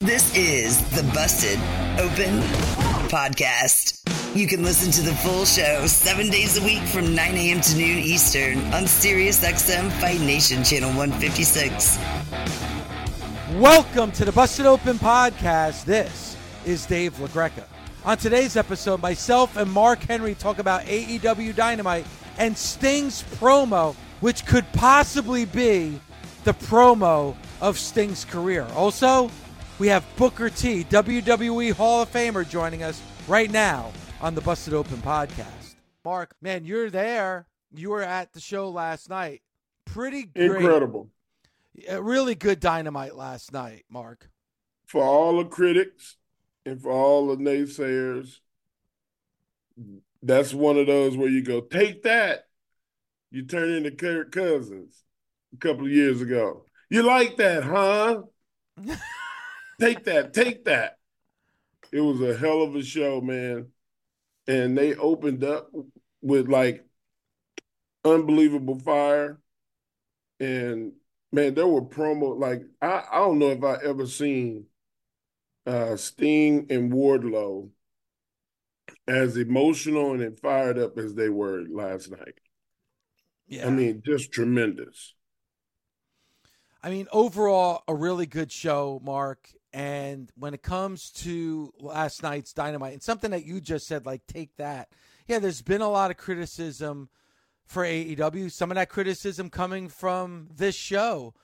This is the Busted Open Podcast. You can listen to the full show seven days a week from 9 a.m. to noon Eastern on SiriusXM Fight Nation Channel 156. Welcome to the Busted Open Podcast. This is Dave LaGreca. On today's episode, myself and Mark Henry talk about AEW Dynamite and Sting's promo, which could possibly be the promo of Sting's career. Also, we have Booker T, WWE Hall of Famer, joining us right now on the Busted Open podcast. Mark, man, you're there. You were at the show last night. Pretty great. Incredible. A really good dynamite last night, Mark. For all the critics and for all the naysayers, that's one of those where you go, take that. You turn into Kirk Cousins a couple of years ago. You like that, huh? take that, take that. It was a hell of a show, man. And they opened up with like unbelievable fire. And man, there were promo like I, I don't know if I ever seen uh Sting and Wardlow as emotional and fired up as they were last night. Yeah. I mean, just tremendous. I mean, overall, a really good show, Mark. And when it comes to last night's Dynamite, and something that you just said, like, take that. Yeah, there's been a lot of criticism for AEW. Some of that criticism coming from this show.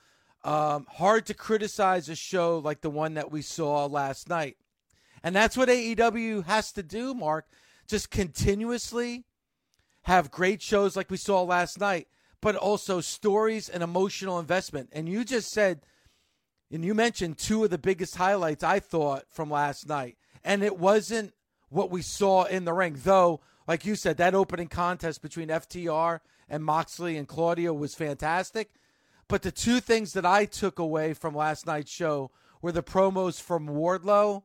Um, hard to criticize a show like the one that we saw last night. And that's what AEW has to do, Mark. Just continuously have great shows like we saw last night, but also stories and emotional investment. And you just said, and you mentioned two of the biggest highlights I thought from last night. And it wasn't what we saw in the ring, though, like you said, that opening contest between FTR and Moxley and Claudio was fantastic. But the two things that I took away from last night's show were the promos from Wardlow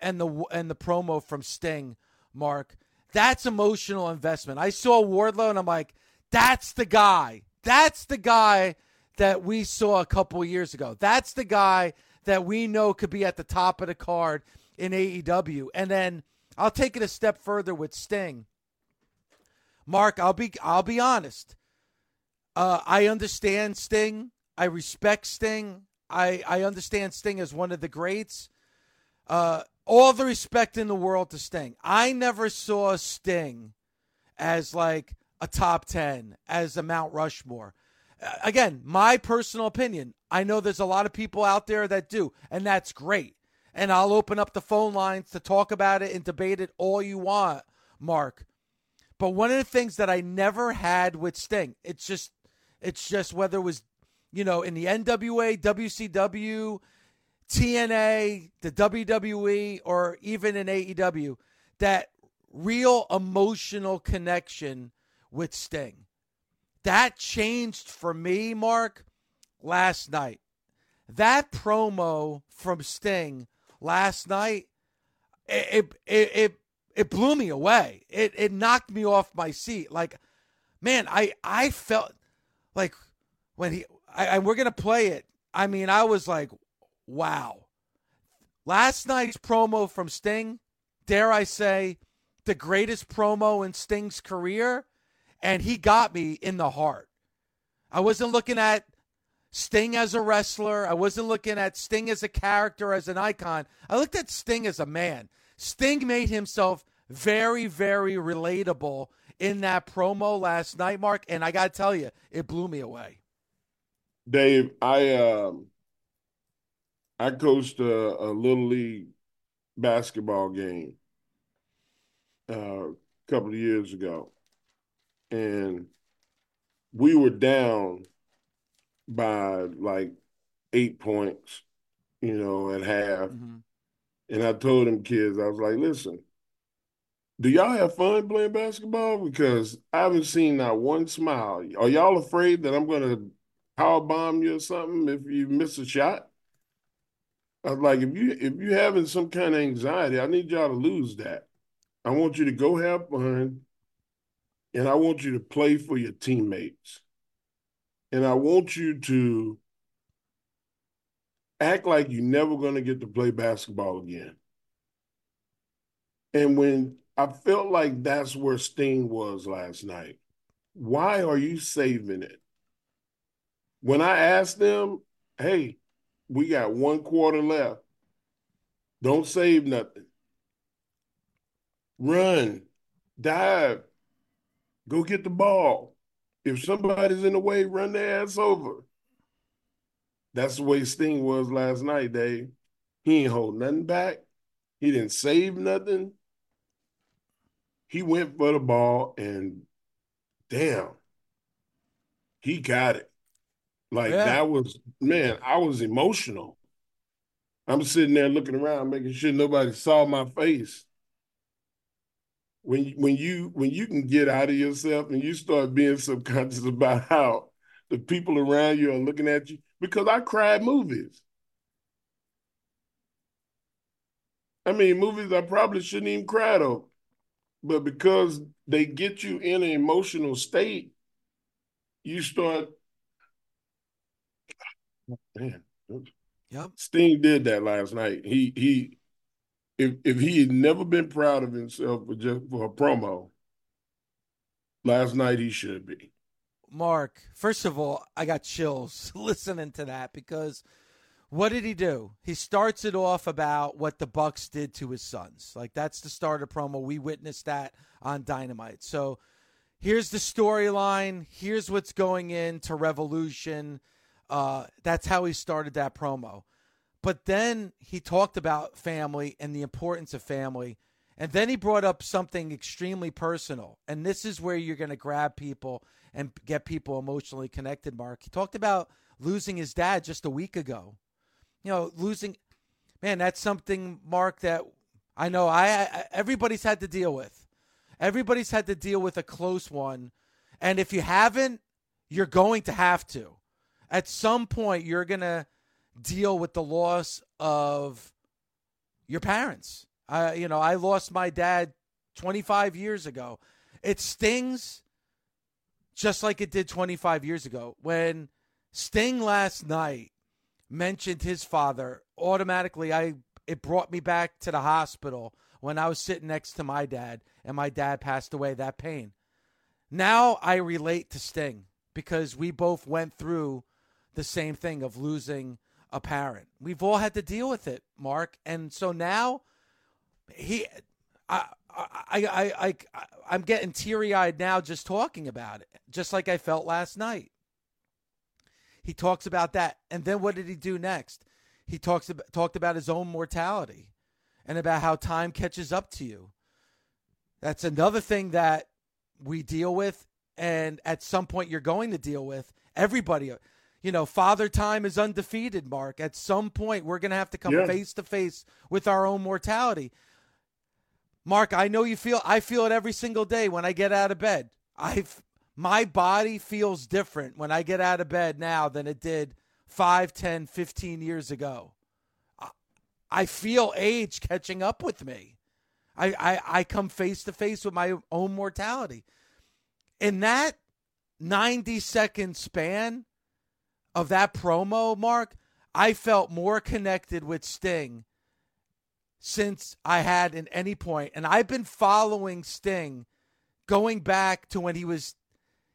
and the and the promo from Sting, Mark. That's emotional investment. I saw Wardlow and I'm like, that's the guy. That's the guy that we saw a couple years ago. That's the guy that we know could be at the top of the card in AEW. And then I'll take it a step further with Sting. Mark, I'll be I'll be honest. Uh, I understand Sting. I respect Sting. I I understand Sting as one of the greats. Uh, all the respect in the world to Sting. I never saw Sting as like a top 10, as a Mount Rushmore. Again, my personal opinion. I know there's a lot of people out there that do, and that's great. And I'll open up the phone lines to talk about it and debate it all you want, Mark. But one of the things that I never had with Sting, it's just it's just whether it was, you know, in the NWA, WCW, TNA, the WWE, or even in AEW, that real emotional connection with Sting. That changed for me, Mark, last night. That promo from Sting last night, it it it, it blew me away. It it knocked me off my seat. Like, man, I I felt like when he I, and we're gonna play it. I mean, I was like, wow. Last night's promo from Sting, dare I say, the greatest promo in Sting's career, and he got me in the heart. I wasn't looking at Sting as a wrestler. I wasn't looking at Sting as a character, as an icon. I looked at Sting as a man. Sting made himself very, very relatable in that promo last night, Mark, and I got to tell you, it blew me away. Dave, I um I coached a, a little league basketball game uh, a couple of years ago, and we were down by like eight points, you know, at half. Mm-hmm. And I told them kids, I was like, listen, do y'all have fun playing basketball? Because I haven't seen not one smile. Are y'all afraid that I'm going to power bomb you or something if you miss a shot? I was like, if you if you having some kind of anxiety, I need y'all to lose that. I want you to go have fun, and I want you to play for your teammates, and I want you to act like you're never going to get to play basketball again. And when I felt like that's where Sting was last night, why are you saving it? When I asked them, hey, we got one quarter left, don't save nothing. Run, dive, go get the ball. If somebody's in the way, run their ass over. That's the way Sting was last night, Dave. He ain't hold nothing back. He didn't save nothing. He went for the ball and damn, he got it. Like yeah. that was man, I was emotional. I'm sitting there looking around, making sure nobody saw my face. When when you when you can get out of yourself and you start being subconscious about how the people around you are looking at you, because I cried movies. I mean, movies I probably shouldn't even cry over, but because they get you in an emotional state, you start. Man, yep. Sting did that last night. He he, if if he had never been proud of himself for just for a promo, last night he should be. Mark, first of all, I got chills listening to that because what did he do? He starts it off about what the Bucks did to his sons. Like that's the start of promo. We witnessed that on Dynamite. So here's the storyline. Here's what's going into Revolution. Uh, that's how he started that promo. But then he talked about family and the importance of family. And then he brought up something extremely personal. And this is where you're going to grab people and get people emotionally connected, Mark. He talked about losing his dad just a week ago. You know, losing, man, that's something, Mark, that I know I, I everybody's had to deal with. Everybody's had to deal with a close one. And if you haven't, you're going to have to. At some point, you're going to deal with the loss of your parents. I, you know, I lost my dad 25 years ago. It stings just like it did 25 years ago. When Sting last night mentioned his father, automatically I it brought me back to the hospital when I was sitting next to my dad and my dad passed away that pain. Now I relate to Sting because we both went through the same thing of losing a parent. We've all had to deal with it, Mark. And so now he I I, I, I, I'm getting teary eyed now just talking about it, just like I felt last night. He talks about that. And then what did he do next? He talks about, talked about his own mortality and about how time catches up to you. That's another thing that we deal with. And at some point, you're going to deal with everybody. You know, father time is undefeated, Mark. At some point, we're going to have to come face to face with our own mortality. Mark, I know you feel I feel it every single day when I get out of bed. I my body feels different when I get out of bed now than it did 5, 10, 15 years ago. I feel age catching up with me. I, I, I come face to face with my own mortality. In that 90 second span of that promo, Mark, I felt more connected with Sting since I had in any point. And I've been following Sting going back to when he was,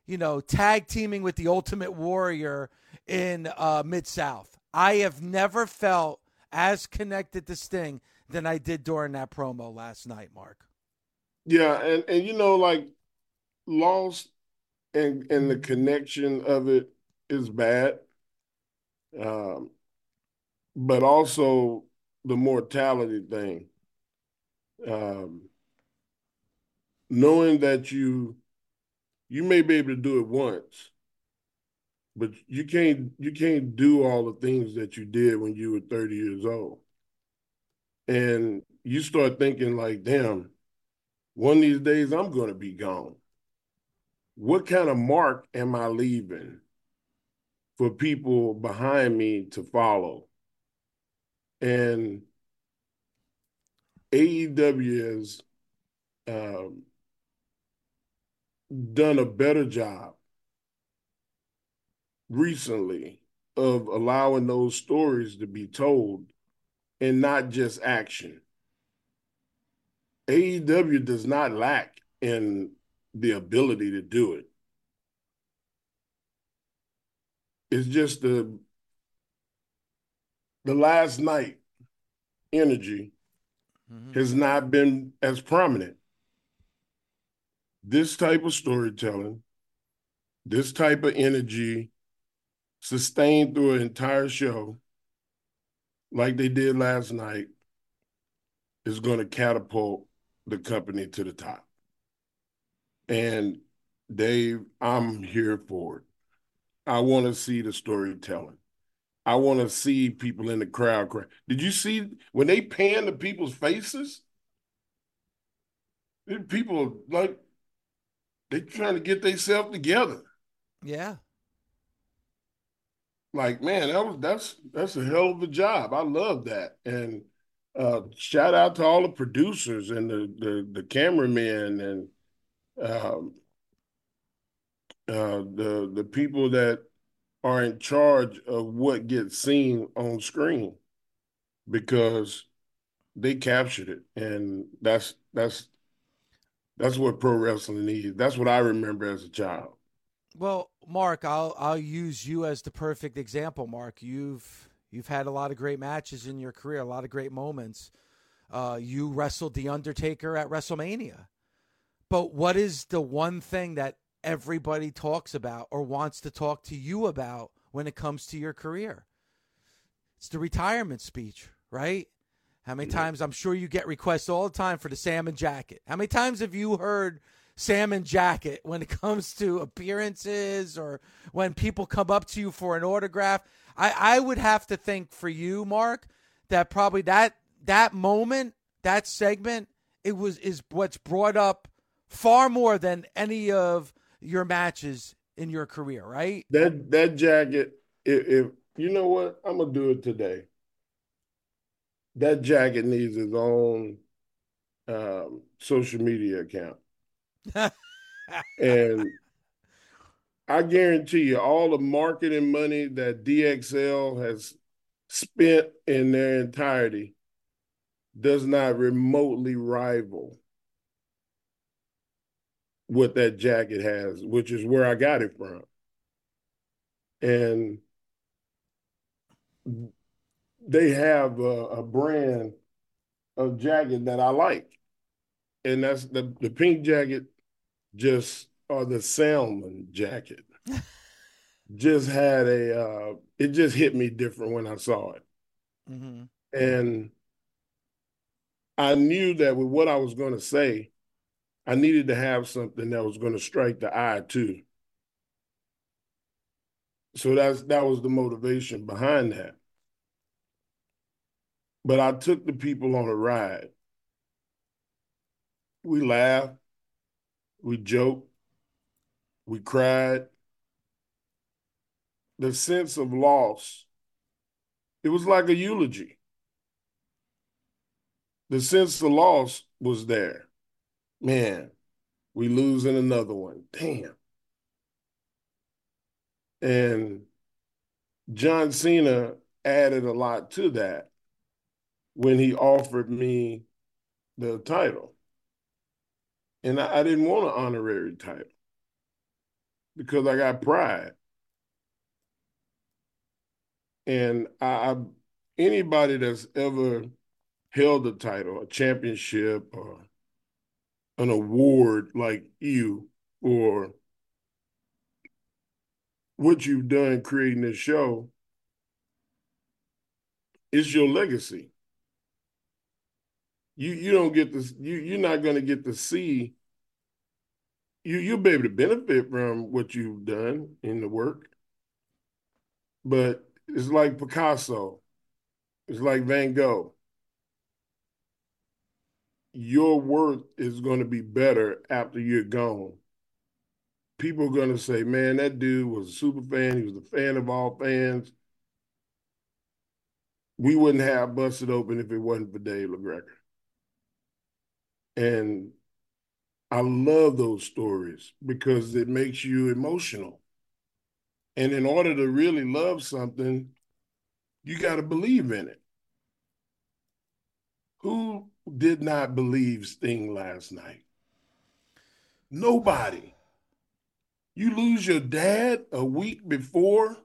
you know, tag teaming with the Ultimate Warrior in uh, Mid South. I have never felt as connected to Sting than I did during that promo last night, Mark. Yeah, and and you know, like lost and and the connection of it is bad. Um, but also the mortality thing. Um, knowing that you you may be able to do it once, but you can't you can't do all the things that you did when you were 30 years old. And you start thinking like, damn, one of these days I'm going to be gone. What kind of mark am I leaving for people behind me to follow? And AEW has um, done a better job recently of allowing those stories to be told and not just action. AEW does not lack in the ability to do it. It's just the the last night energy mm-hmm. has not been as prominent. This type of storytelling, this type of energy sustained through an entire show like they did last night is going to catapult the company to the top. And Dave, I'm here for it. I want to see the storytelling. I want to see people in the crowd cry. Did you see when they pan the people's faces? People like they trying to get themselves together. Yeah like man that was that's that's a hell of a job i love that and uh shout out to all the producers and the the, the cameramen and um uh the the people that are in charge of what gets seen on screen because they captured it and that's that's that's what pro wrestling needs that's what i remember as a child well, Mark, I'll I'll use you as the perfect example. Mark, you've you've had a lot of great matches in your career, a lot of great moments. Uh, you wrestled the Undertaker at WrestleMania, but what is the one thing that everybody talks about or wants to talk to you about when it comes to your career? It's the retirement speech, right? How many times I'm sure you get requests all the time for the salmon jacket. How many times have you heard salmon jacket when it comes to appearances or when people come up to you for an autograph. I, I would have to think for you, Mark, that probably that that moment, that segment, it was is what's brought up far more than any of your matches in your career, right? That that jacket, if, if you know what, I'm gonna do it today. That jacket needs its own um, social media account and I guarantee you, all the marketing money that DXL has spent in their entirety does not remotely rival what that jacket has, which is where I got it from. And they have a, a brand of jacket that I like. And that's the, the pink jacket just or the salmon jacket just had a uh, it just hit me different when I saw it. Mm-hmm. And I knew that with what I was going to say, I needed to have something that was going to strike the eye too. So that's that was the motivation behind that. But I took the people on a ride. We laughed, we joked, we cried. The sense of loss, it was like a eulogy. The sense of loss was there. Man, we losing another one. Damn. And John Cena added a lot to that when he offered me the title. And I, I didn't want an honorary title because I got pride. And I, I anybody that's ever held a title, a championship, or an award like you, or what you've done creating this show, is your legacy. You you don't get this. You you're not going to get to see. You you'll be able to benefit from what you've done in the work, but it's like Picasso. It's like Van Gogh. Your work is going to be better after you're gone. People are going to say, man, that dude was a super fan. He was a fan of all fans. We wouldn't have Busted Open if it wasn't for Dave LaGreca. And I love those stories because it makes you emotional. And in order to really love something, you got to believe in it. Who did not believe Sting last night? Nobody. You lose your dad a week before.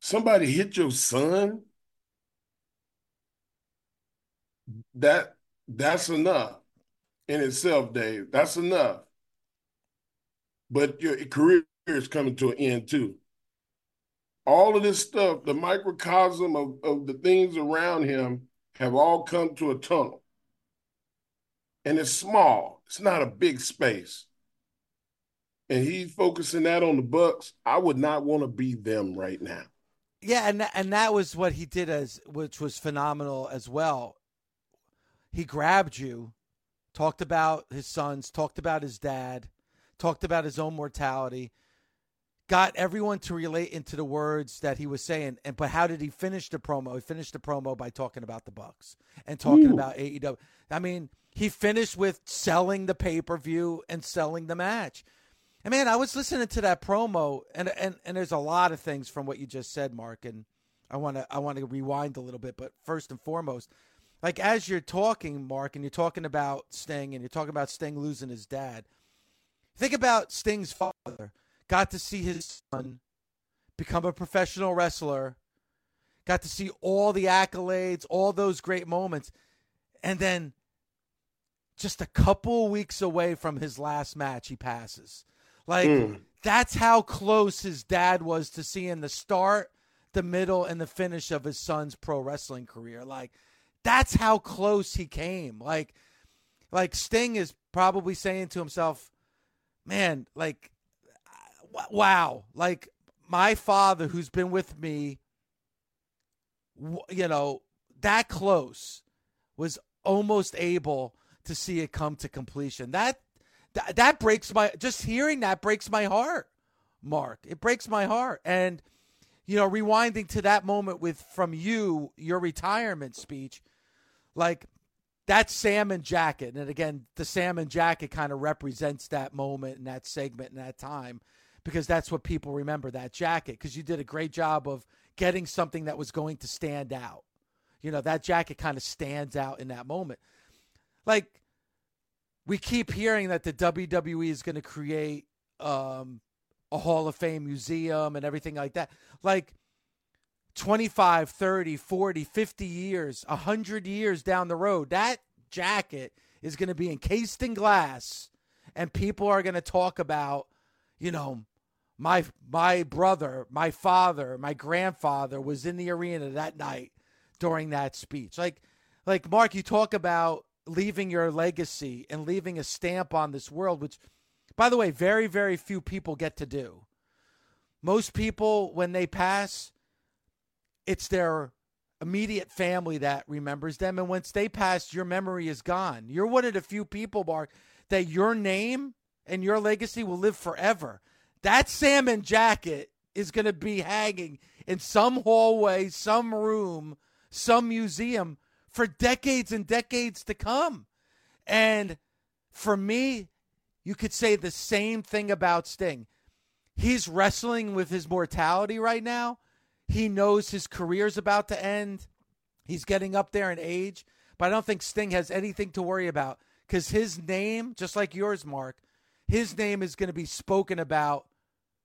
Somebody hit your son. That that's enough in itself, Dave. That's enough. But your career is coming to an end too. All of this stuff, the microcosm of, of the things around him have all come to a tunnel. And it's small. It's not a big space. And he's focusing that on the Bucks. I would not want to be them right now. Yeah, and and that was what he did as which was phenomenal as well. He grabbed you, talked about his sons, talked about his dad, talked about his own mortality, got everyone to relate into the words that he was saying. And but how did he finish the promo? He finished the promo by talking about the Bucks and talking Ooh. about AEW. I mean, he finished with selling the pay per view and selling the match. And man, I was listening to that promo, and and and there's a lot of things from what you just said, Mark. And I want to I want to rewind a little bit, but first and foremost, like as you're talking, Mark, and you're talking about Sting, and you're talking about Sting losing his dad. Think about Sting's father got to see his son become a professional wrestler, got to see all the accolades, all those great moments, and then just a couple weeks away from his last match, he passes. Like, mm. that's how close his dad was to seeing the start, the middle, and the finish of his son's pro wrestling career. Like, that's how close he came. Like, like Sting is probably saying to himself, man, like wow, like my father who's been with me you know, that close was almost able to see it come to completion. That that, that breaks my just hearing that breaks my heart. Mark, it breaks my heart. And you know, rewinding to that moment with from you, your retirement speech, like that salmon jacket. And again, the salmon jacket kind of represents that moment and that segment and that time because that's what people remember that jacket because you did a great job of getting something that was going to stand out. You know, that jacket kind of stands out in that moment. Like we keep hearing that the WWE is going to create um, a Hall of Fame museum and everything like that. Like 25, 30, 40, 50 years, 100 years down the road, that jacket is going to be encased in glass and people are going to talk about, you know, my my brother, my father, my grandfather was in the arena that night during that speech. Like like Mark, you talk about leaving your legacy and leaving a stamp on this world, which by the way, very, very few people get to do. Most people, when they pass, it's their immediate family that remembers them. And once they pass, your memory is gone. You're one of the few people, Mark, that your name and your legacy will live forever. That salmon jacket is going to be hanging in some hallway, some room, some museum for decades and decades to come. And for me, you could say the same thing about Sting. He's wrestling with his mortality right now. He knows his career's about to end. He's getting up there in age, but I don't think Sting has anything to worry about because his name, just like yours, Mark, his name is going to be spoken about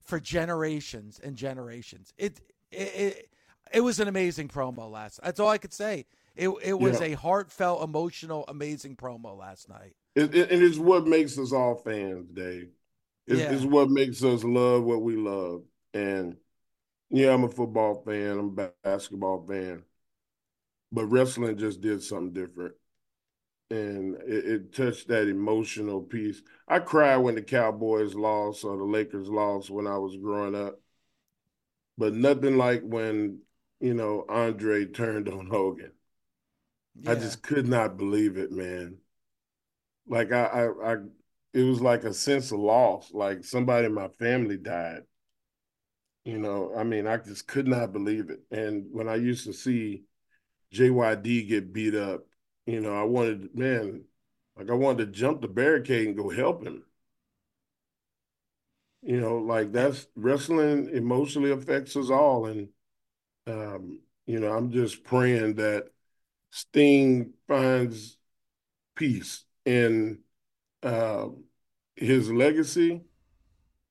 for generations and generations. It it it, it was an amazing promo last. That's all I could say. It it was yeah. a heartfelt, emotional, amazing promo last night. It, it, it is what makes us all fans, Dave. It's, yeah. it's what makes us love what we love, and Yeah, I'm a football fan. I'm a basketball fan. But wrestling just did something different. And it, it, touched that emotional piece. I cried when the Cowboys lost or the Lakers lost when I was growing up. But nothing like when, you know, Andre turned on Hogan. Yeah. I just could not believe it, man. Like I, I, I it was like a sense of loss. Like somebody in my family died. You know, I mean, I just could not believe it. And when I used to see JYD get beat up, you know, I wanted, man, like I wanted to jump the barricade and go help him. You know, like that's wrestling emotionally affects us all. And, um, you know, I'm just praying that Sting finds peace in uh, his legacy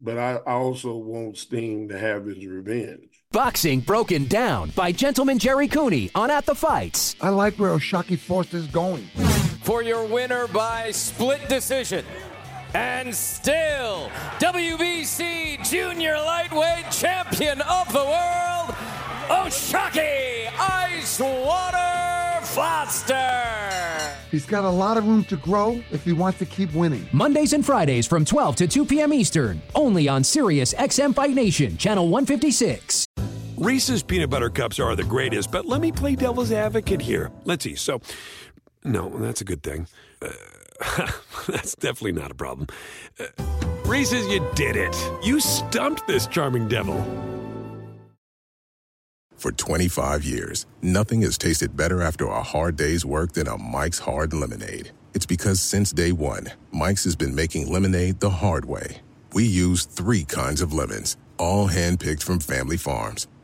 but I, I also want Sting to have his revenge. Boxing Broken Down by Gentleman Jerry Cooney on At the Fights. I like where O'Shaquie Foster's going. For your winner by split decision. And still, WBC Junior Lightweight Champion of the World, O'Shaquie Ice Water Foster. He's got a lot of room to grow if he wants to keep winning. Mondays and Fridays from 12 to 2 p.m. Eastern, only on Sirius XM Fight Nation, Channel 156. Reese's peanut butter cups are the greatest, but let me play devil's advocate here. Let's see. So, no, that's a good thing. Uh, that's definitely not a problem. Uh, Reese's, you did it. You stumped this charming devil. For 25 years, nothing has tasted better after a hard day's work than a Mike's Hard Lemonade. It's because since day one, Mike's has been making lemonade the hard way. We use three kinds of lemons, all handpicked from family farms,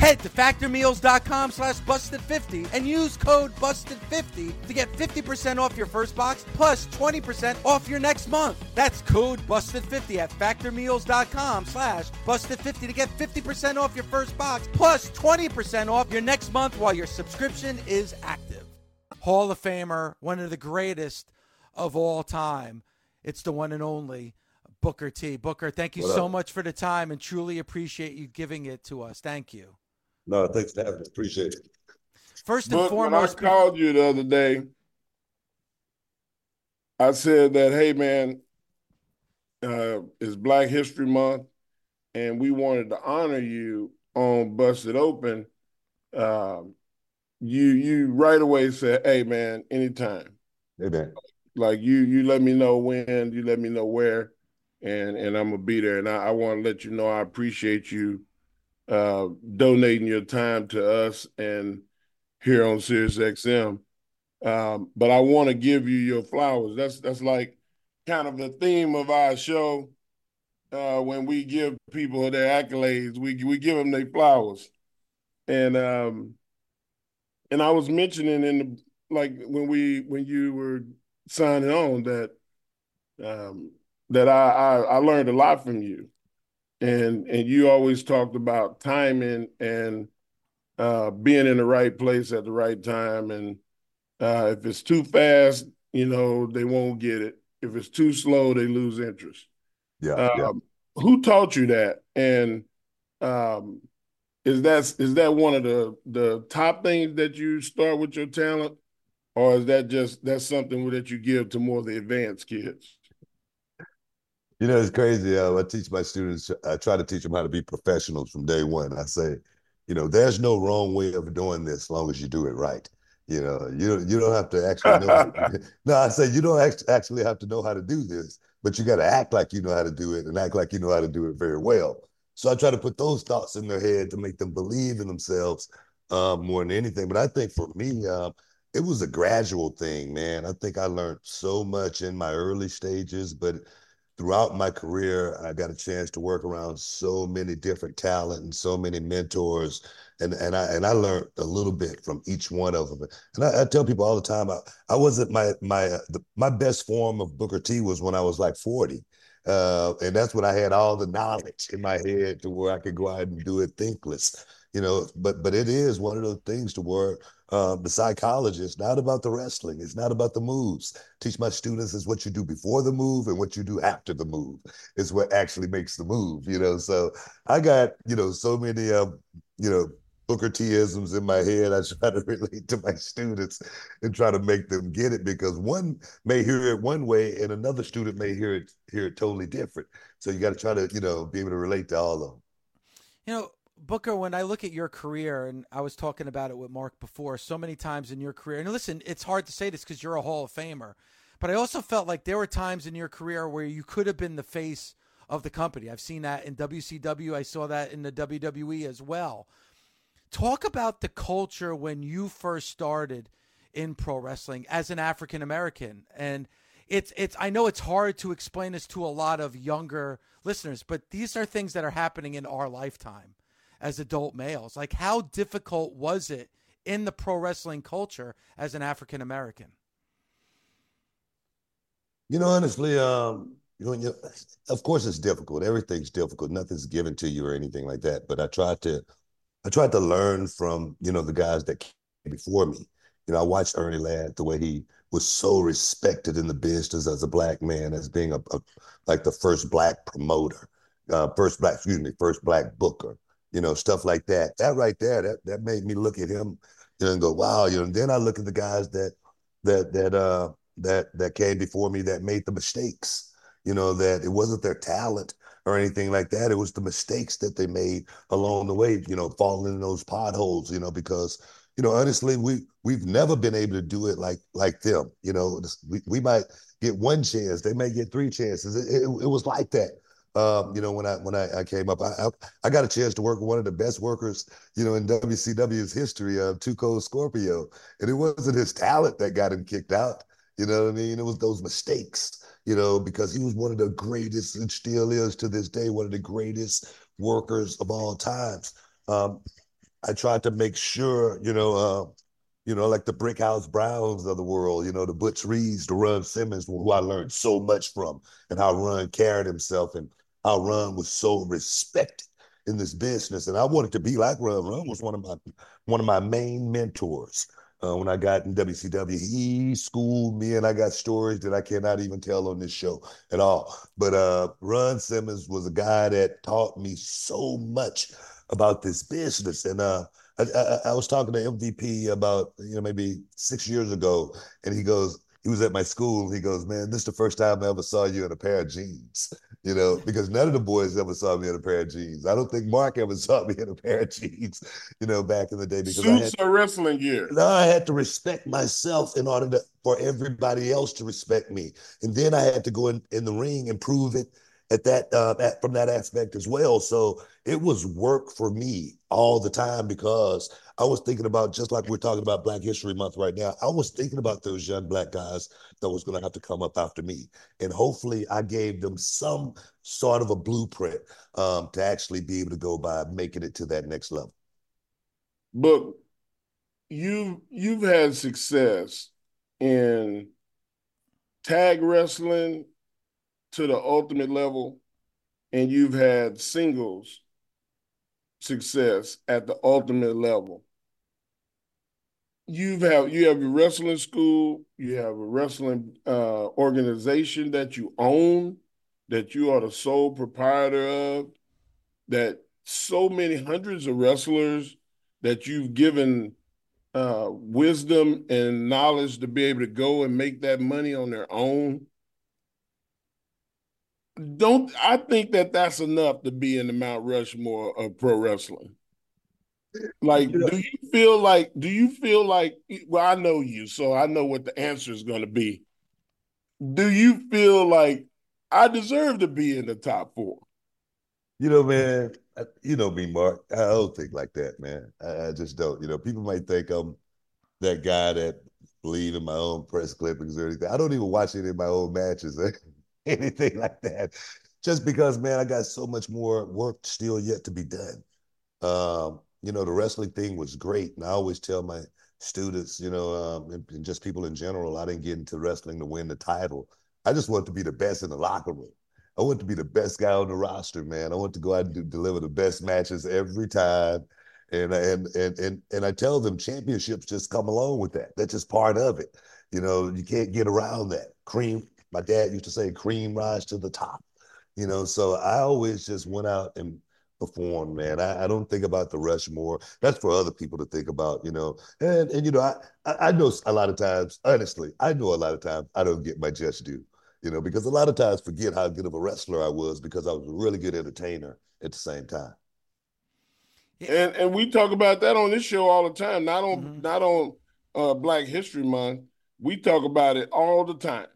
Head to factormeals.com slash busted50 and use code busted50 to get 50% off your first box plus 20% off your next month. That's code busted50 at factormeals.com slash busted50 to get 50% off your first box plus 20% off your next month while your subscription is active. Hall of Famer, one of the greatest of all time. It's the one and only Booker T. Booker, thank you so much for the time and truly appreciate you giving it to us. Thank you. No, thanks for having me. Appreciate it. First and but foremost, when I called you the other day, I said that, hey man, uh, it's Black History Month, and we wanted to honor you on Busted Open. Um, you you right away said, hey man, anytime. Hey man. Like you you let me know when, you let me know where, and and I'm gonna be there. And I, I want to let you know I appreciate you uh, donating your time to us and here on Sirius XM. Um, but I want to give you your flowers. That's that's like kind of the theme of our show. Uh, when we give people their accolades, we we give them their flowers, and um, and I was mentioning in the like when we when you were signing on that um, that I, I I learned a lot from you, and and you always talked about timing and uh, being in the right place at the right time, and uh, if it's too fast, you know they won't get it. If it's too slow, they lose interest. Yeah. Um, yeah. Who taught you that? And um, is that is that one of the the top things that you start with your talent, or is that just that's something that you give to more of the advanced kids? You know, it's crazy. Uh, I teach my students, I try to teach them how to be professionals from day one. I say, you know, there's no wrong way of doing this as long as you do it right. You know, you you don't have to actually know. no, I say you don't actually have to know how to do this, but you got to act like you know how to do it and act like you know how to do it very well. So I try to put those thoughts in their head to make them believe in themselves um, more than anything. But I think for me, um, it was a gradual thing, man. I think I learned so much in my early stages, but throughout my career, I got a chance to work around so many different talent and so many mentors, and and I and I learned a little bit from each one of them. And I, I tell people all the time, I, I wasn't my my uh, the, my best form of Booker T was when I was like forty. Uh, and that's when I had all the knowledge in my head to where I could go out and do it thinkless, you know. But but it is one of those things to where um, the psychologist, not about the wrestling. It's not about the moves. Teach my students is what you do before the move and what you do after the move is what actually makes the move. You know, so I got you know so many um, you know Booker T isms in my head. I try to relate to my students and try to make them get it because one may hear it one way and another student may hear it hear it totally different. So you got to try to you know be able to relate to all of them. You know, Booker, when I look at your career, and I was talking about it with Mark before, so many times in your career, and listen, it's hard to say this because you're a Hall of Famer, but I also felt like there were times in your career where you could have been the face of the company. I've seen that in WCW, I saw that in the WWE as well. Talk about the culture when you first started in pro wrestling as an African American. And it's it's I know it's hard to explain this to a lot of younger listeners, but these are things that are happening in our lifetime as adult males. Like how difficult was it in the pro wrestling culture as an African American? You know, honestly, um, you know, you, of course it's difficult. Everything's difficult. Nothing's given to you or anything like that. But I tried to, I tried to learn from you know the guys that came before me. You know, I watched Ernie Ladd the way he was so respected in the business as a black man, as being a, a like the first black promoter, uh, first black, excuse me, first black booker. You know, stuff like that. That right there, that that made me look at him, you know, and go, wow. You know, and then I look at the guys that that that uh that that came before me that made the mistakes. You know, that it wasn't their talent or anything like that. It was the mistakes that they made along the way, you know, falling in those potholes, you know, because, you know, honestly, we we've never been able to do it like like them. You know, we, we might get one chance, they may get three chances. It, it, it was like that. Um, you know, when I when I, I came up, I, I, I got a chance to work with one of the best workers, you know, in WCW's history, Two Cold Scorpio, and it wasn't his talent that got him kicked out. You know what I mean? It was those mistakes, you know, because he was one of the greatest and still is to this day one of the greatest workers of all times. Um, I tried to make sure, you know, uh, you know, like the Brickhouse Browns of the world, you know, the Butch Reeds, the Ron Simmons, who I learned so much from, and how Ron carried himself and how Ron was so respected in this business. And I wanted to be like Ron. Ron was one of my one of my main mentors. Uh, when I got in WCW, he schooled me, and I got stories that I cannot even tell on this show at all. But uh, Ron Simmons was a guy that taught me so much about this business. And uh, I, I, I, was talking to MVP about you know maybe six years ago, and he goes, he was at my school. He goes, man, this is the first time I ever saw you in a pair of jeans. You know, because none of the boys ever saw me in a pair of jeans. I don't think Mark ever saw me in a pair of jeans. You know, back in the day because suits I or wrestling gear. No, I had to respect myself in order to, for everybody else to respect me, and then I had to go in, in the ring and prove it at that uh, at, from that aspect as well. So it was work for me all the time because I was thinking about just like we're talking about Black History Month right now. I was thinking about those young black guys that was going to have to come up after me, and hopefully I gave them some sort of a blueprint um, to actually be able to go by making it to that next level. But you you've had success in tag wrestling to the ultimate level, and you've had singles success at the ultimate level. You've have you have your wrestling school, you have a wrestling uh, organization that you own, that you are the sole proprietor of, that so many hundreds of wrestlers that you've given uh, wisdom and knowledge to be able to go and make that money on their own don't I think that that's enough to be in the Mount Rushmore of pro wrestling? Like, do you feel like? Do you feel like? Well, I know you, so I know what the answer is going to be. Do you feel like I deserve to be in the top four? You know, man. You know me, Mark. I don't think like that, man. I, I just don't. You know, people might think I'm that guy that believe in my own press clippings or anything. I don't even watch any of my own matches. anything like that. Just because, man, I got so much more work still yet to be done. Um, you know, the wrestling thing was great. And I always tell my students, you know, um, and, and, just people in general, I didn't get into wrestling to win the title. I just want to be the best in the locker room. I want to be the best guy on the roster, man. I want to go out and do, deliver the best matches every time. And, and and and and I tell them championships just come along with that. That's just part of it. You know, you can't get around that. Cream my dad used to say cream rise to the top you know so i always just went out and performed man. I, I, don't think about the rushmore that's for other people to think about you know. And and you know I, I know a lot of times honestly i know a lot of times i don't get my just due you know because a lot of times forget how good of a wrestler i was because i was a really good entertainer at the same time. And and we talk about that on this show all the time not on mm-hmm. not on uh, black history month. We talk about it all the time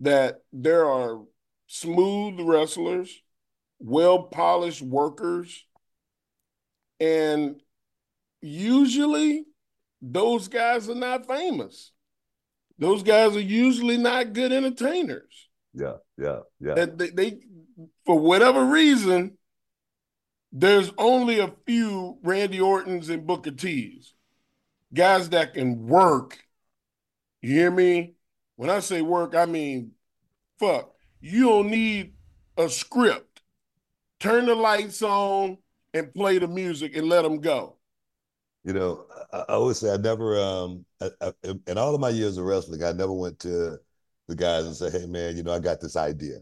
that there are smooth wrestlers, well polished workers, and usually those guys are not famous. Those guys are usually not good entertainers. Yeah, yeah, yeah. That they, they, for whatever reason, there's only a few Randy Ortons and Booker T's, guys that can work. You hear me? When I say work, I mean fuck. You don't need a script. Turn the lights on and play the music and let them go. You know, I, I always say I never, um, I, I, in all of my years of wrestling, I never went to the guys and say, "Hey, man, you know, I got this idea."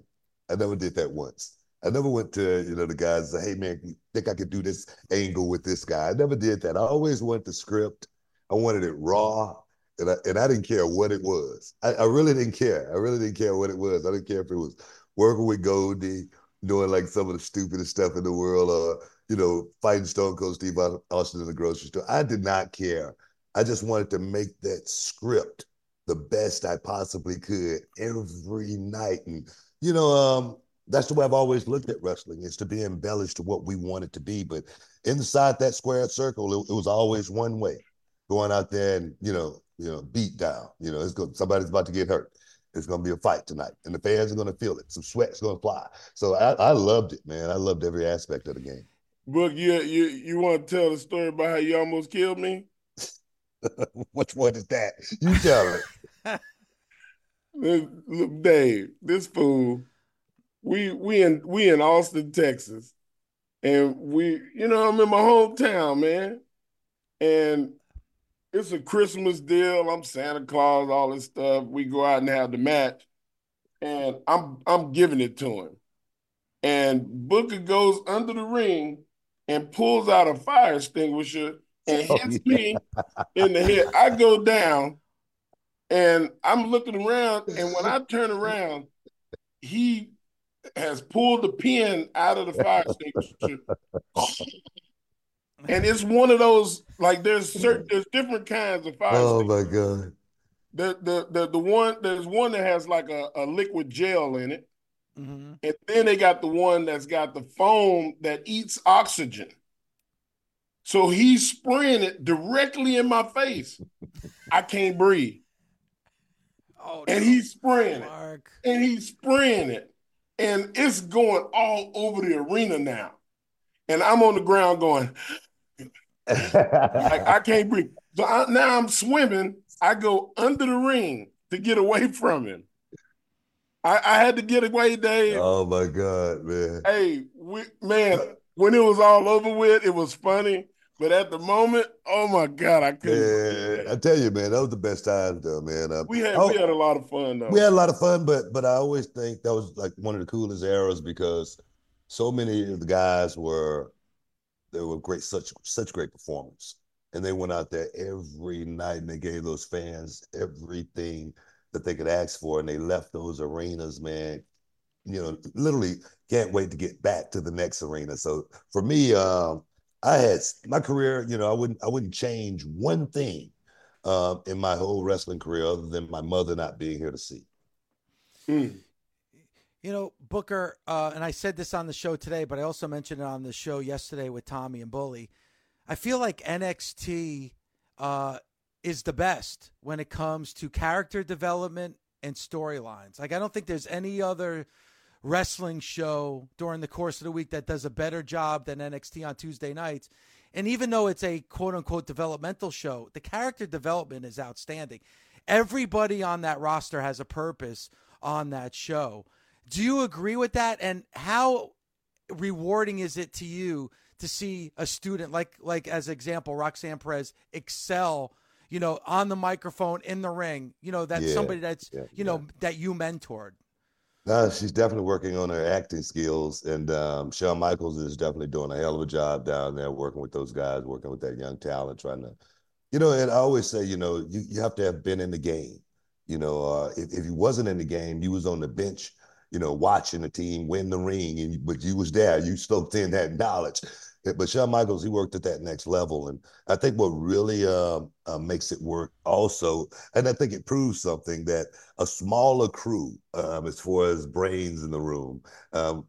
I never did that once. I never went to you know the guys and say, "Hey, man, think I could do this angle with this guy?" I never did that. I always went the script. I wanted it raw and I, and I didn't care what it was. I, I, really didn't care. I really didn't care what it was. I didn't care if it was working with Goldie, doing like some of the stupidest stuff in the world, or you know, fighting Stone Cold Steve Austin in the grocery store. I did not care. I just wanted to make that script the best I possibly could every night, and you know, um, that's the way I've always looked at wrestling is to be embellished to what we want it to be. But inside that square circle, it, it was always one way, going out there and you know you know, beat down. You know, it's going somebody's about to get hurt. It's going to be a fight tonight, and the fans are going to feel it. Some sweat's going to fly. So I, I loved it, man. I loved every aspect of the game. Book, you you you want to tell the story about how you almost killed me? Which one is that? You tell it. Look, Dave, this fool. We we in we in Austin, Texas, and we, you know, I'm in my hometown, man, and it's a Christmas deal. I'm Santa Claus, all this stuff. We go out and have the match, and I'm I'm giving it to him. And Booker goes under the ring and pulls out a fire extinguisher and oh, hits oh, yeah. me in the head. I go down, and I'm looking around, and when I turn around, he has pulled the pin out of the fire extinguisher and it's one of those like there's certain there's different kinds of fire. Oh my god. The, the the the one there's one that has like a, a liquid gel in it, Mm-hmm. And then they got the one that's got the foam that eats oxygen. So he's spraying it directly in my face. I can't breathe. Oh, and he's spraying it. And he's spraying it. And it's going all over the arena now. And I'm on the ground going, like I can't breathe. So I, now I'm swimming. I go under the ring to get away from him. I, I had to get away, Dave. oh my God, man. Hey, we, man, when it was all over with, it was funny. But at the moment, oh my God, I couldn't. Yeah, I tell you, man, that was the best time, though, man. Uh, We had oh, we had a lot of fun though. we had a lot of fun, but but I always think that was like one of the coolest eras because so many of the guys were they were great, such such great performers, and they went out there every night and they gave those fans everything that they could ask for, and they left those arenas, man. You know, literally can't wait to get back to the next arena. So for me, um, I had my career. You know, I wouldn't I wouldn't change one thing um, in my whole wrestling career other than my mother not being here to see. Mm. You know, Booker, uh, and I said this on the show today, but I also mentioned it on the show yesterday with Tommy and Bully. I feel like NXT uh, is the best when it comes to character development and storylines. Like, I don't think there's any other wrestling show during the course of the week that does a better job than NXT on Tuesday nights. And even though it's a quote unquote developmental show, the character development is outstanding. Everybody on that roster has a purpose on that show. Do you agree with that? And how rewarding is it to you to see a student like like as example Roxanne Perez excel, you know, on the microphone in the ring, you know, that's Yeah, somebody that's yeah, you know that you mentored. No, she's definitely working on her acting skills, and um, Shawn Michaels is definitely doing a hell of a job down there, working with those guys, working with that young talent, trying to, you know. And I always say, you know, you, you have to have been in the game. You know, uh, if if you wasn't in the game, you was on the bench, you know, watching the team win the ring, and but you was there, you soaked in that knowledge. But Shawn Michaels, he worked at that next level, and I think what really uh, uh, makes it work also, and I think it proves something that a smaller crew, um, as far as brains in the room, um,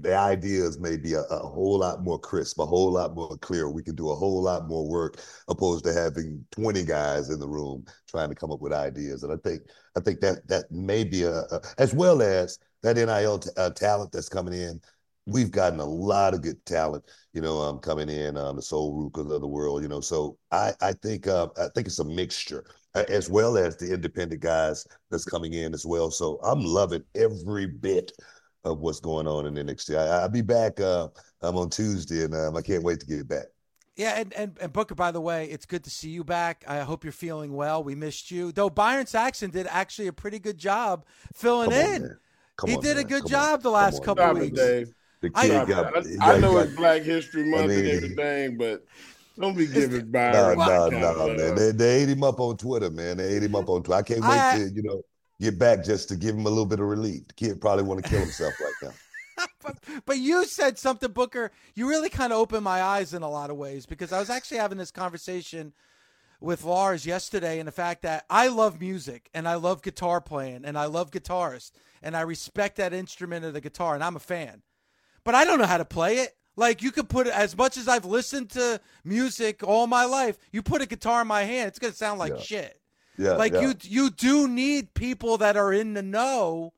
the ideas may be a, a, whole lot more crisp, a whole lot more clear. We can do a whole lot more work opposed to having 20 guys in the room trying to come up with ideas. And I think I think that that may be a, a as well as that NIL t- uh, talent that's coming in. We've gotten a lot of good talent, you know, um, coming in, um, the Sol Rucas of the world, you know. So I, I think, uh, I think it's a mixture, uh, as well as the independent guys that's coming in as well. So I'm loving every bit of what's going on in NXT. I, will be back. Uh, I'm on Tuesday, and um, I can't wait to get back. Yeah, and, and, and Booker, by the way, it's good to see you back. I hope you're feeling well. We missed you. Though Byron Saxton did actually a pretty good job filling on, in. man. Come he on, did a good Come job on. the last Come couple Stop man. it, weeks. Dave. The I- kid Stop got, it. he I, I got- know he it's Black History Month and mean- everything, but don't be giving No, Byron. no, that no, man. They, they ate him up on Twitter, man. They ate him up on Twitter. I can't wait I- to, you know, get back just to give him a little bit of relief. The kid probably want to kill himself right now. but, but you said something, Booker. You really kind of opened my eyes in a lot of ways because I was actually having this conversation with Lars yesterday and the fact that I love music and I love guitar playing and I love guitarists and I respect that instrument of the guitar and I'm a fan. But I don't know how to play it. Like you could put as much as I've listened to music all my life, you put a guitar in my hand, it's gonna sound like Yeah. shit. Yeah, like yeah. you you do need people that are in the know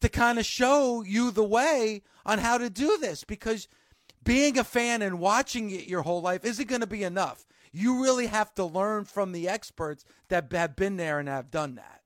to kind of show you the way on how to do this because being a fan and watching it your whole life isn't going to be enough. You really have to learn from the experts that have been there and have done that.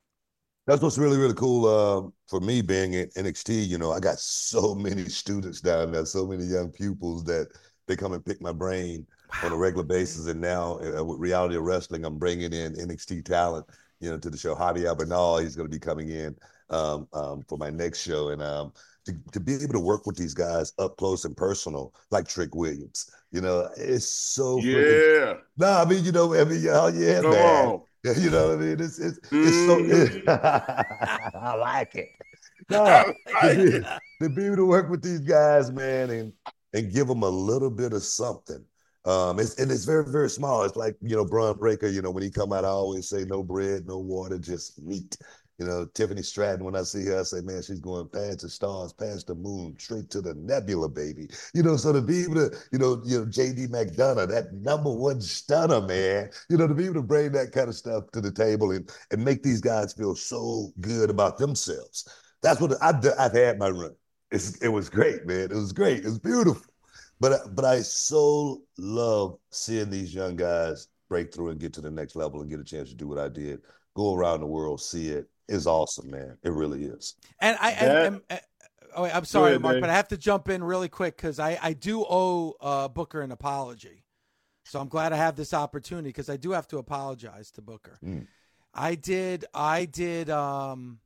That's what's really, really cool uh, for me being in NXT. You know, I got so many students down there, so many young pupils that they come and pick my brain on a regular basis. And now uh, with reality of wrestling, I'm bringing in NXT talent, you know, to the show. Javier Bernal, he's going to be coming in um, um, for my next show. And um, to, to be able to work with these guys up close and personal, like Trick Williams, you know, it's so freaking Yeah. no, I mean, you know, I mean, oh yeah, Come man. on. You know what I mean? It's it's it's so. Mhm. I like it. No, to, be, to be able to work with these guys, man, and and give them a little bit of something. Um, it's and it's very very small. It's like you know, Bron Breakker. You know, when he come out, I always say no bread, no water, just meat. You know, Tiffany Stratton, when I see her, I say, man, she's going past the stars, past the moon, straight to the nebula, baby. You know, so to be able to, you know, you know, JD McDonagh, that number one stunner, man, you know, to be able to bring that kind of stuff to the table and, and make these guys feel so good about themselves. That's what I've, I've had my run. It's, it was great, man. It was great. It was beautiful. But but I so love seeing these young guys break through and get to the next level and get a chance to do what I did. Go around the world, see it. It's awesome, man. It really is. And I and, and, oh, I'm sorry, ahead, Mark, Dave. but I have to jump in really quick because I I do owe uh, Booker an apology. So I'm glad I have this opportunity because I do have to apologize to Booker. Mm. I did I did um,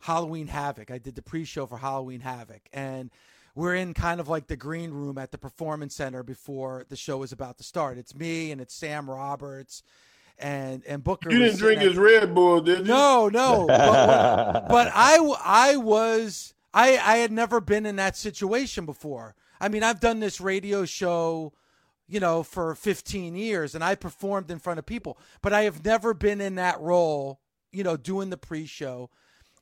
Halloween Havoc. I did the pre-show for Halloween Havoc and we're in kind of like the green room at the performance center before the show is about to start. It's me and it's Sam Roberts and and Booker. You didn't drink his Red Bull, did you? No, no. but, but I I was I I had never been in that situation before. I mean, I've done this radio show, you know, for 15 years, and I performed in front of people, but I have never been in that role, you know, doing the pre-show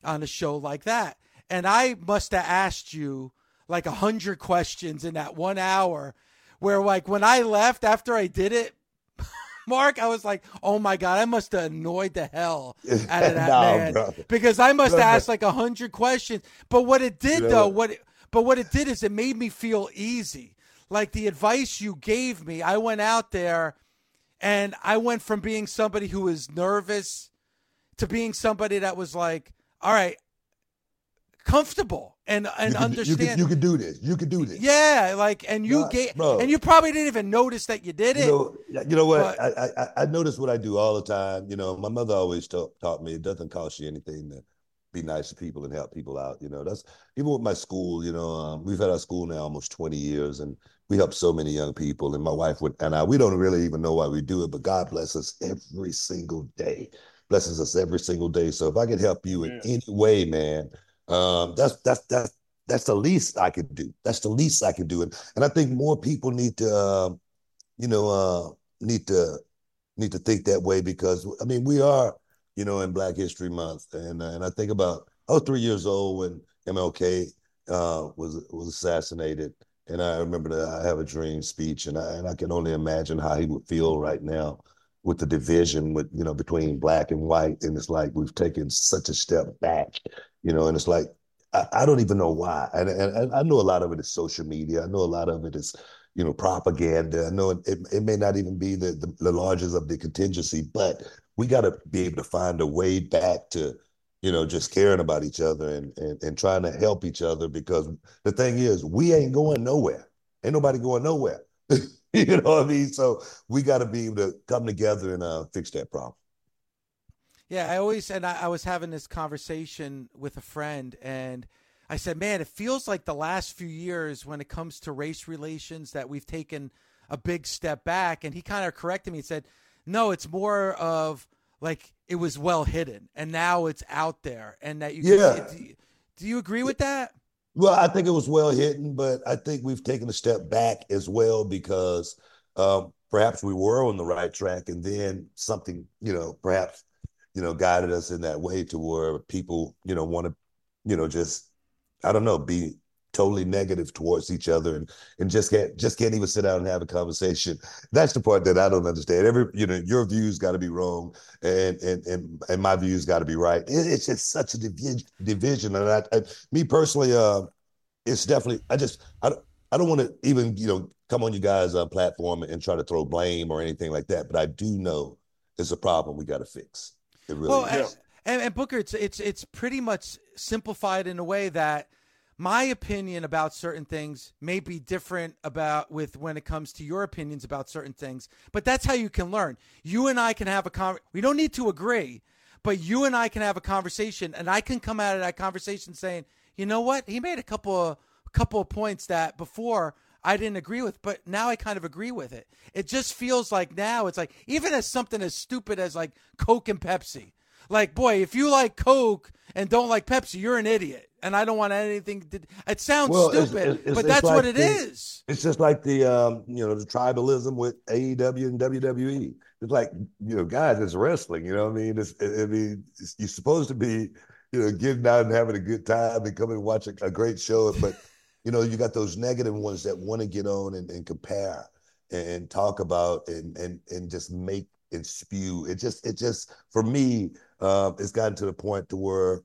on a show like that. And I must have asked you like a hundred questions in that one hour where like when I left after I did it, Mark, I was like, oh my God, I must have annoyed the hell out of that no, man. Bro. Because I must have asked like a hundred questions. But what it did though, what it, but what it did is it made me feel easy. Like the advice you gave me, I went out there and I went from being somebody who was nervous to being somebody that was like, all right, comfortable and and you could, understand you could, you could do this. You could do this. Yeah, like and you get and you probably didn't even notice that you did it. You know, you know what? But, I, I I notice what I do all the time. You know, my mother always taught taught me it doesn't cost you anything to be nice to people and help people out. You know, that's even with my school. You know, um, we've had our school now almost twenty years, and we help so many young people. And my wife would, and I, we don't really even know why we do it, but God bless us every single day. Blesses us every single day. So if I can help you in any way, man, um, that's that's that's that's the least I could do. That's the least I can do, and and I think more people need to, uh, you know, uh, need to need to think that way because I mean we are, you know, in Black History Month, and uh, and I think about I was three years old when MLK uh, was was assassinated, and I remember the I Have a Dream speech, and I and I can only imagine how he would feel right now with the division with you know between black and white, and it's like we've taken such a step back you know, and it's like I, I don't even know why. And, and, I know a lot of it is social media. I know a lot of it is, you know, propaganda. I know it, it, it may not even be the, the, the largest of the contingency, but we got to be able to find a way back to, you know, just caring about each other and, and and trying to help each other because the thing is, we ain't going nowhere. Ain't nobody going nowhere. you know what I mean? So we got to be able to come together and uh, fix that problem. Yeah, I always and I, I was having this conversation with a friend, and I said, "Man, it feels like the last few years when it comes to race relations that we've taken a big step back." And he kind of corrected me and said, "No, it's more of like it was well hidden, and now it's out there, and that you yeah." Can, do, do you agree with that? Well, I think it was well hidden, but I think we've taken a step back as well because um, perhaps we were on the right track, and then something, you know, perhaps you know, guided us in that way to where people, you know, want to, you know, just, I don't know, be totally negative towards each other and and just can't just can't even sit down and have a conversation. That's the part that I don't understand. Every you know, your views got to be wrong, and and and and my views got to be right. It, it's just such a divi- division, and I, I, me personally, uh, it's definitely. I just I don't I don't want to even you know come on you guys' uh, platform and try to throw blame or anything like that, but I do know it's a problem we got to fix. It really well, is. And, and Booker, it's it's it's pretty much simplified in a way that my opinion about certain things may be different about with when it comes to your opinions about certain things but that's how you can learn you and i can have a con we don't need to agree but you and i can have a conversation and i can come out of that conversation saying you know what he made a couple of a couple of points that before I didn't agree with, but now I kind of agree with it. It just feels like now it's like even as something as stupid as like Coke and Pepsi. Like, boy, if you like Coke and don't like Pepsi, you're an idiot. And I don't want anything to. It sounds well, stupid, it's, it's, but that's like what it the, is. It's just like the um, you know the tribalism with AEW and WWE. it's like you know, guys, it's wrestling. You know what I mean? It's, I mean, you're supposed to be, you know, getting out and having a good time and coming and watch a, a great show, but you know, you got those negative ones that want to get on and, and compare and, and, talk about and and and just make and spew. It just it just for me, um, it's gotten to the point to where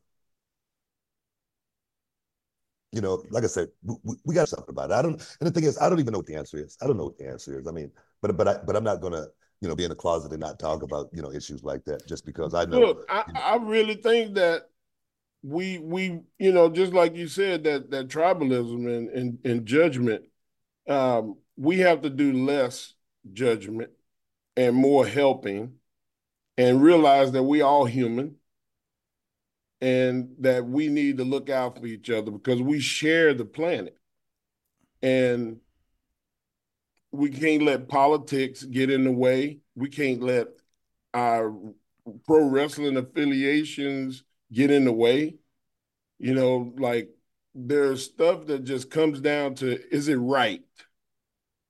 you know, like I said, we, we got something about it. I don't, and the thing is, I don't even know what the answer is. I don't know what the answer is. I mean, but but I but I'm not gonna, you know, be in the closet and not talk about you know issues like that just because I know. Look, I, I really think that we we you know just like you said that that tribalism and and, and judgment, um, we have to do less judgment and more helping, and realize that we all human and that we need to look out for each other because we share the planet. And we can't let politics get in the way. We can't let our pro wrestling affiliations get in the way. You know, like there's stuff that just comes down to is it right?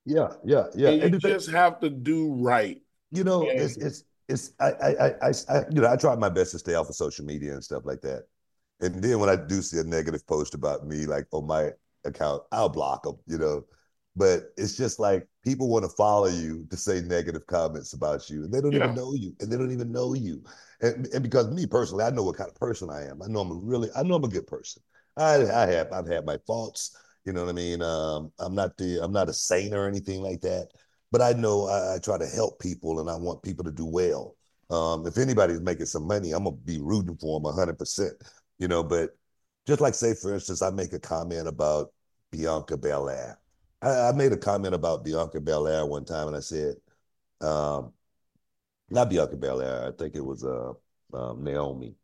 Yeah, yeah, yeah. And you and just have to do right. You know, and, it's it's it's I, I I I you know I try my best to stay off of social media and stuff like that. And then when I do see a negative post about me, like on my account, I'll block them. You know, but it's just like people want to follow you to say negative comments about you, and they don't yeah. even know you, and they don't even know you. And, and because me personally, I know what kind of person I am. I know I'm a really, I know I'm a good person. I, I have, I've had my faults. You know what I mean? Um, I'm not the, I'm not a saint or anything like that but I know I, I, try to help people and I want people to do well. Um, if anybody's making some money, I'm gonna be rooting for them hundred percent, you know. But just like say, for instance, I make a comment about Bianca Belair. I, I made a comment about Bianca Belair one time, and I said, um, not Bianca Belair. I think it was uh, um, Naomi,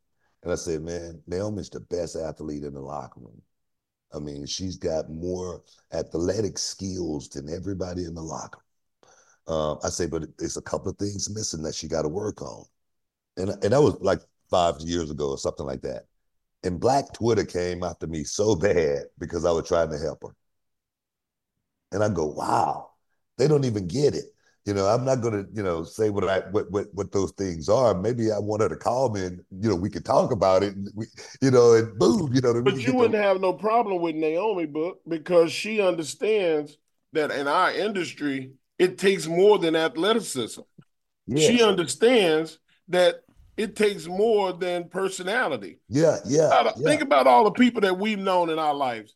and I said, man, Naomi's the best athlete in the locker room. I mean, she's got more athletic skills than everybody in the locker um, I say, but there's a couple of things missing that she got to work on. And, and that was like five years ago or something like that. And Black Twitter came after me so bad because I was trying to help her. And I go, wow, they don't even get it. You know, I'm not gonna, you know, say what I what what what those things are. Maybe I want her to call me and you know we could talk about it. And we, you know, and boom, you know. But you wouldn't the... have no problem with Naomi, book because she understands that in our industry, it takes more than athleticism. She understands that it takes more than personality. Yeah, yeah, yeah. Think about all the people that we've known in our lives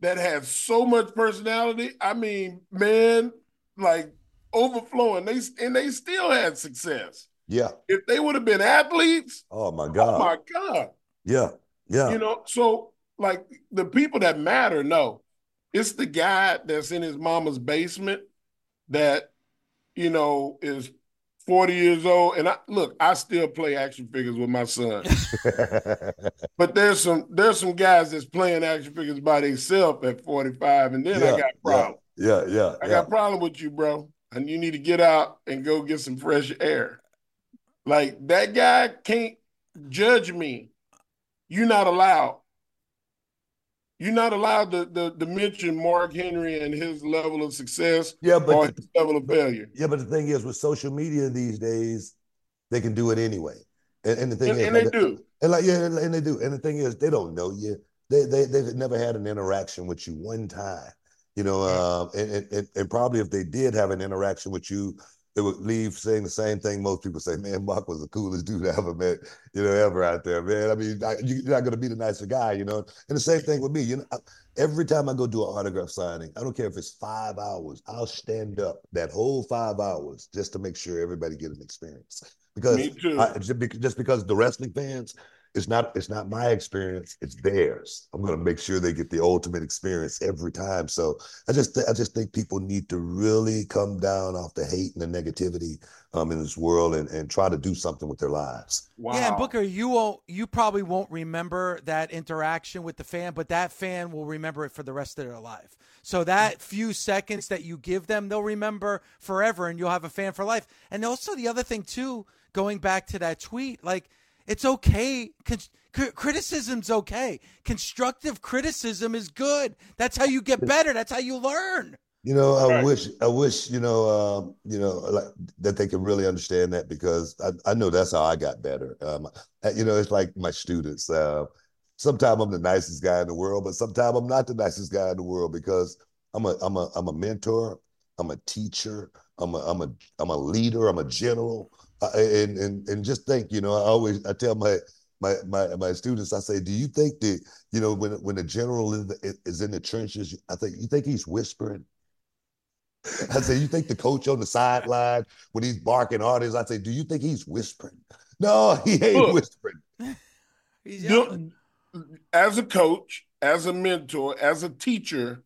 that have so much personality. I mean, man, like overflowing. They and they still had success. Yeah. If they would have been athletes, oh my oh, god, oh my god. Yeah, yeah. You know, so like the people that matter, no, it's the guy that's in his mama's basement that you know is 40 years old and I look, I still play action figures with my son. but there's some there's some guys that's playing action figures by themselves at 45 and then yeah, I got problem. Yeah, yeah. yeah I yeah. got problem with you, bro. And you need to get out and go get some fresh air. Like that guy can't judge me. You're not allowed. You're not allowed to, to, to, mention Mark Henry and his level of success yeah, but or the, his level of failure. Yeah, but the thing is, with social media these days, they can do it anyway. And, and the thing and, is, and they do. And like yeah, and they do. And the thing is, they don't know you. They they they've never had an interaction with you one time. You know, um, and, and and probably if they did have an interaction with you, they would leave saying the same thing most people say, man, Mark was the coolest dude I ever met, you know, ever out there, man. I mean, I, you're not going to be the nicer guy, you know. And the same thing with me, you know, every time I go do an autograph signing, I don't care if it's five hours, I'll stand up that whole five hours just to make sure everybody get an experience. Because I, just because the wrestling fans, it's not it's not my experience it's theirs. I'm going to make sure they get the ultimate experience every time. So i just th- i just think people need to really come down off the hate and the negativity um, in this world and, and try to do something with their lives. Wow. yeah and booker you won't you probably won't remember that interaction with the fan but that fan will remember it for the rest of their life. So that few seconds that you give them they'll remember forever and you'll have a fan for life. And also the other thing too going back to that tweet like it's okay. Con- criticism's okay. Constructive criticism is good. That's how you get better. That's how you learn. You know, I Right. wish, I wish, you know, um, you know, like that they could really understand that because I, I know that's how I got better. Um, you know, it's like my students. Uh, sometimes I'm the nicest guy in the world, but sometimes I'm not the nicest guy in the world because I'm a, I'm a, I'm a mentor. I'm a teacher. I'm a, I'm a, I'm a leader. I'm a general. And and and just think, you know, I always, I tell my my my my students, I say, do you think that, you know, when when a general is, is in the trenches, I think you think he's whispering. I say, you think the coach on the sideline when he's barking orders? I say, do you think he's whispering? No, he ain't Look. whispering. He's You- yelling. as a coach, as a mentor, as a teacher,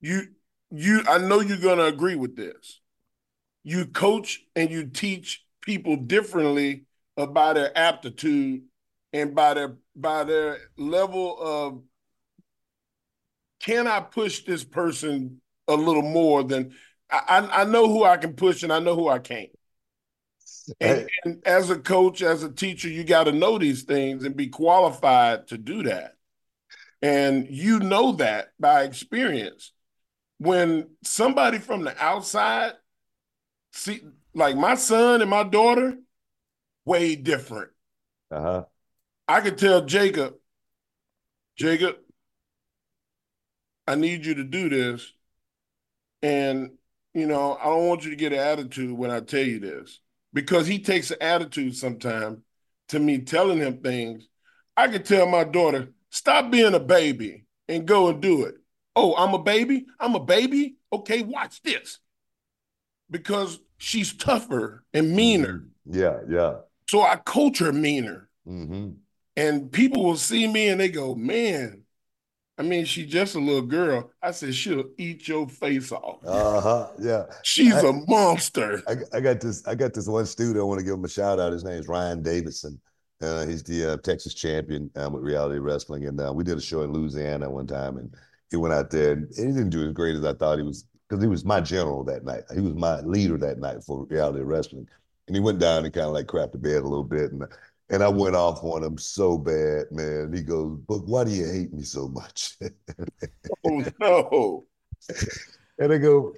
you you I know you're going to agree with this. You coach and you teach people differently by their aptitude and by their by their level of can I push this person a little more than I, I I know who I can push and I know who I can't. And, Hey. and as a coach, as a teacher, you got to know these things and be qualified to do that. And you know that by experience. When somebody from the outside see, like my son and my daughter, way different. Uh-huh. I could tell Jacob, Jacob, I need you to do this. And, you know, I don't want you to get an attitude when I tell you this because he takes an attitude sometimes to me telling him things. I could tell my daughter, stop being a baby and go and do it. Oh, I'm a baby? I'm a baby? Okay, watch this. Because she's tougher and meaner. Yeah, yeah. So I coach her meaner. hmm And people will see me and they go, man, I mean, she's just a little girl. I said, she'll eat your face off. Uh-huh. Yeah. She's I- a monster. I, I got this. I got this one student. I want to give him a shout out. His name is Ryan Davidson. Uh, he's the uh, Texas champion um, with reality wrestling, and uh, we did a show in Louisiana one time, and he went out there and he didn't do as great as I thought he was because he was my general that night. He was my leader that night for reality wrestling, and he went down and kind of like crapped the bed a little bit, and and I went off on him so bad, man. He goes, "But why do you hate me so much?" Oh, no. And I go,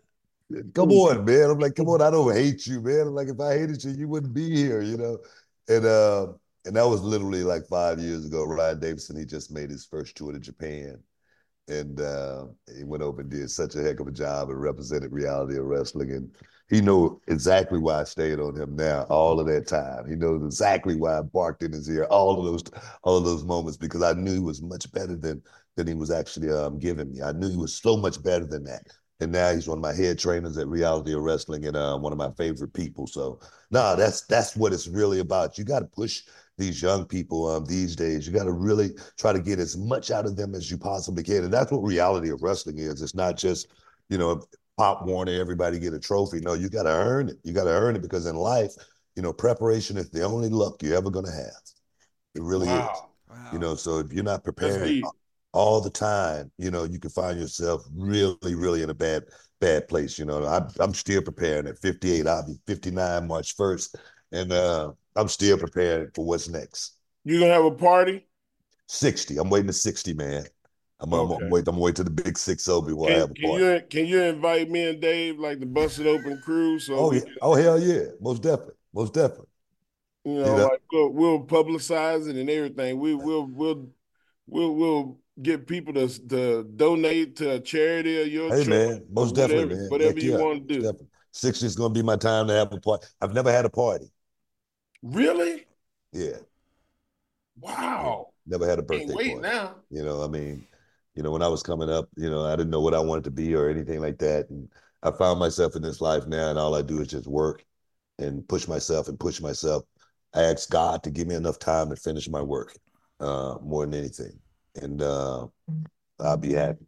come on, man. I'm like, come on, I don't hate you, man. I'm like, if I hated you, you wouldn't be here, you know? And uh, and that was literally like five years ago. Ryan Davidson, he just made his first tour to Japan. And uh, he went over and did such a heck of a job and represented reality of wrestling. And he know exactly why I stayed on him now all of that time. He knows exactly why I barked in his ear all of those all of those moments because I knew he was much better than than he was actually um, giving me. I knew he was so much better than that. And now he's one of my head trainers at Reality of Wrestling and uh, one of my favorite people. So, nah, that's that's what it's really about. You got to push these young people um, these days. You got to really try to get as much out of them as you possibly can. And that's what Reality of Wrestling is. It's not just, you know, pop Warner, everybody get a trophy. No, you got to earn it. You got to earn it because in life, you know, preparation is the only luck you're ever going to have. It really is. Wow. Wow. You know, so if you're not preparing all the time, you know, you can find yourself really, really in a bad, bad place. You know, I'm, I'm still preparing at 58. I'll be 59 March 1st. And uh, I'm still preparing for what's next. You gonna have a party? 60. I'm waiting to 60, man. I'm, I'm, Okay. I'm waiting. I'm waiting to the big 6 0 before I Can, have a can party. you can you invite me and Dave like the busted open crew? So Oh, yeah. oh, hell yeah. Most definitely. Most definitely. you know, know. like we'll, we'll publicize it and everything. We will we'll we'll we'll get people to to donate to a charity of your Hey, man. Most whatever- definitely, man. Whatever Heck you yeah. want to do. 60 is going to be my time to have a party. I've never had a party. Really? Yeah. Wow. Never had a birthday Can't wait party. now. You know, I mean, you know, when I was coming up, you know, I didn't know what I wanted to be or anything like that. And I found myself in this life now, and all I do is just work and push myself and push myself. I ask God to give me enough time to finish my work, uh, more than anything. And uh, I'll be happy.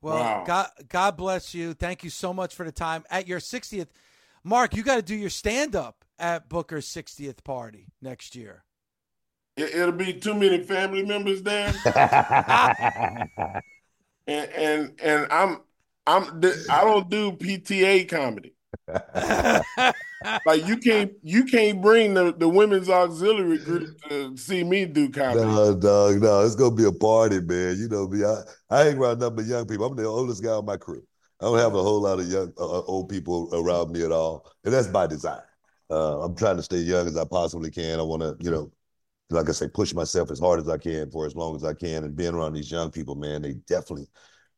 Well, Wow. God, God bless you. Thank you so much for the time. At your 60th, Mark, you got to do your stand up at Booker's 60th party next year. It, it'll be too many family members there, and and and I'm I'm I don't do PTA comedy. Like you can't you can't bring the, the women's auxiliary group to see me do comedy. No, dog, no, it's gonna be a party, man. You know me, I, I hang around nothing but young people. I'm the oldest guy on my crew. I don't have a whole lot of young uh, old people around me at all, and that's by design. Uh, I'm trying to stay young as I possibly can. I want to, you know, like I say, push myself as hard as I can for as long as I can. And being around these young people, man, they definitely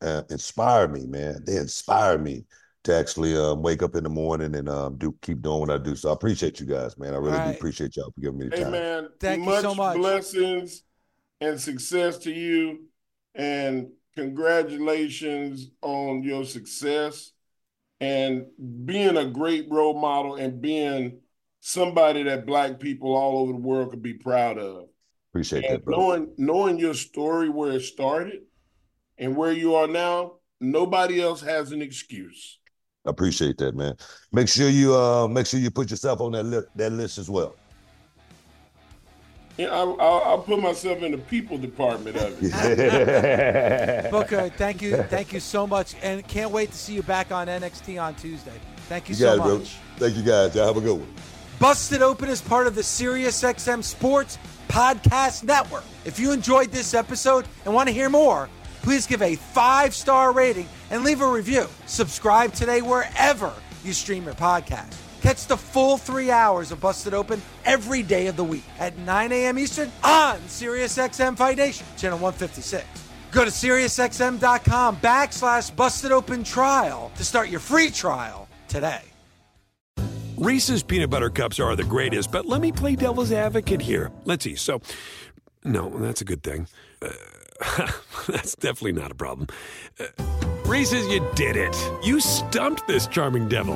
uh, inspire me, man. They inspire me to actually um, wake up in the morning and um, do keep doing what I do. So I appreciate you guys, man. I really Right. do appreciate y'all for giving me the Hey time. man, Thank you so much. blessings and success to you, and congratulations on your success and being a great role model and being somebody that Black people all over the world could be proud of. Appreciate And that, bro. knowing knowing your story where it started and where you are now, nobody else has an excuse. I appreciate that, man. Make sure you uh make sure you put yourself on that li- that list as well. Yeah, I, I'll, I'll put myself in the people department of it. Booker, thank you, thank you so much, and can't wait to see you back on NXT on Tuesday. Thank you, You so got it, much. bro. Thank you guys. Y'all have a good one. Busted Open is part of the SiriusXM Sports Podcast Network. If you enjoyed this episode and want to hear more, please give a five star rating and leave a review. Subscribe today wherever you stream your podcast. Catch the full three hours of Busted Open every day of the week at 9 a.m. Eastern on SiriusXM Fight Nation, channel 156. Go to SiriusXM.com backslash Busted Open Trial to start your free trial today. Reese's peanut butter cups are the greatest, but let me play devil's advocate here. Let's see. So, no, that's a good thing. Uh, that's definitely not a problem. Uh, Reese's, you did it. You stumped this charming devil.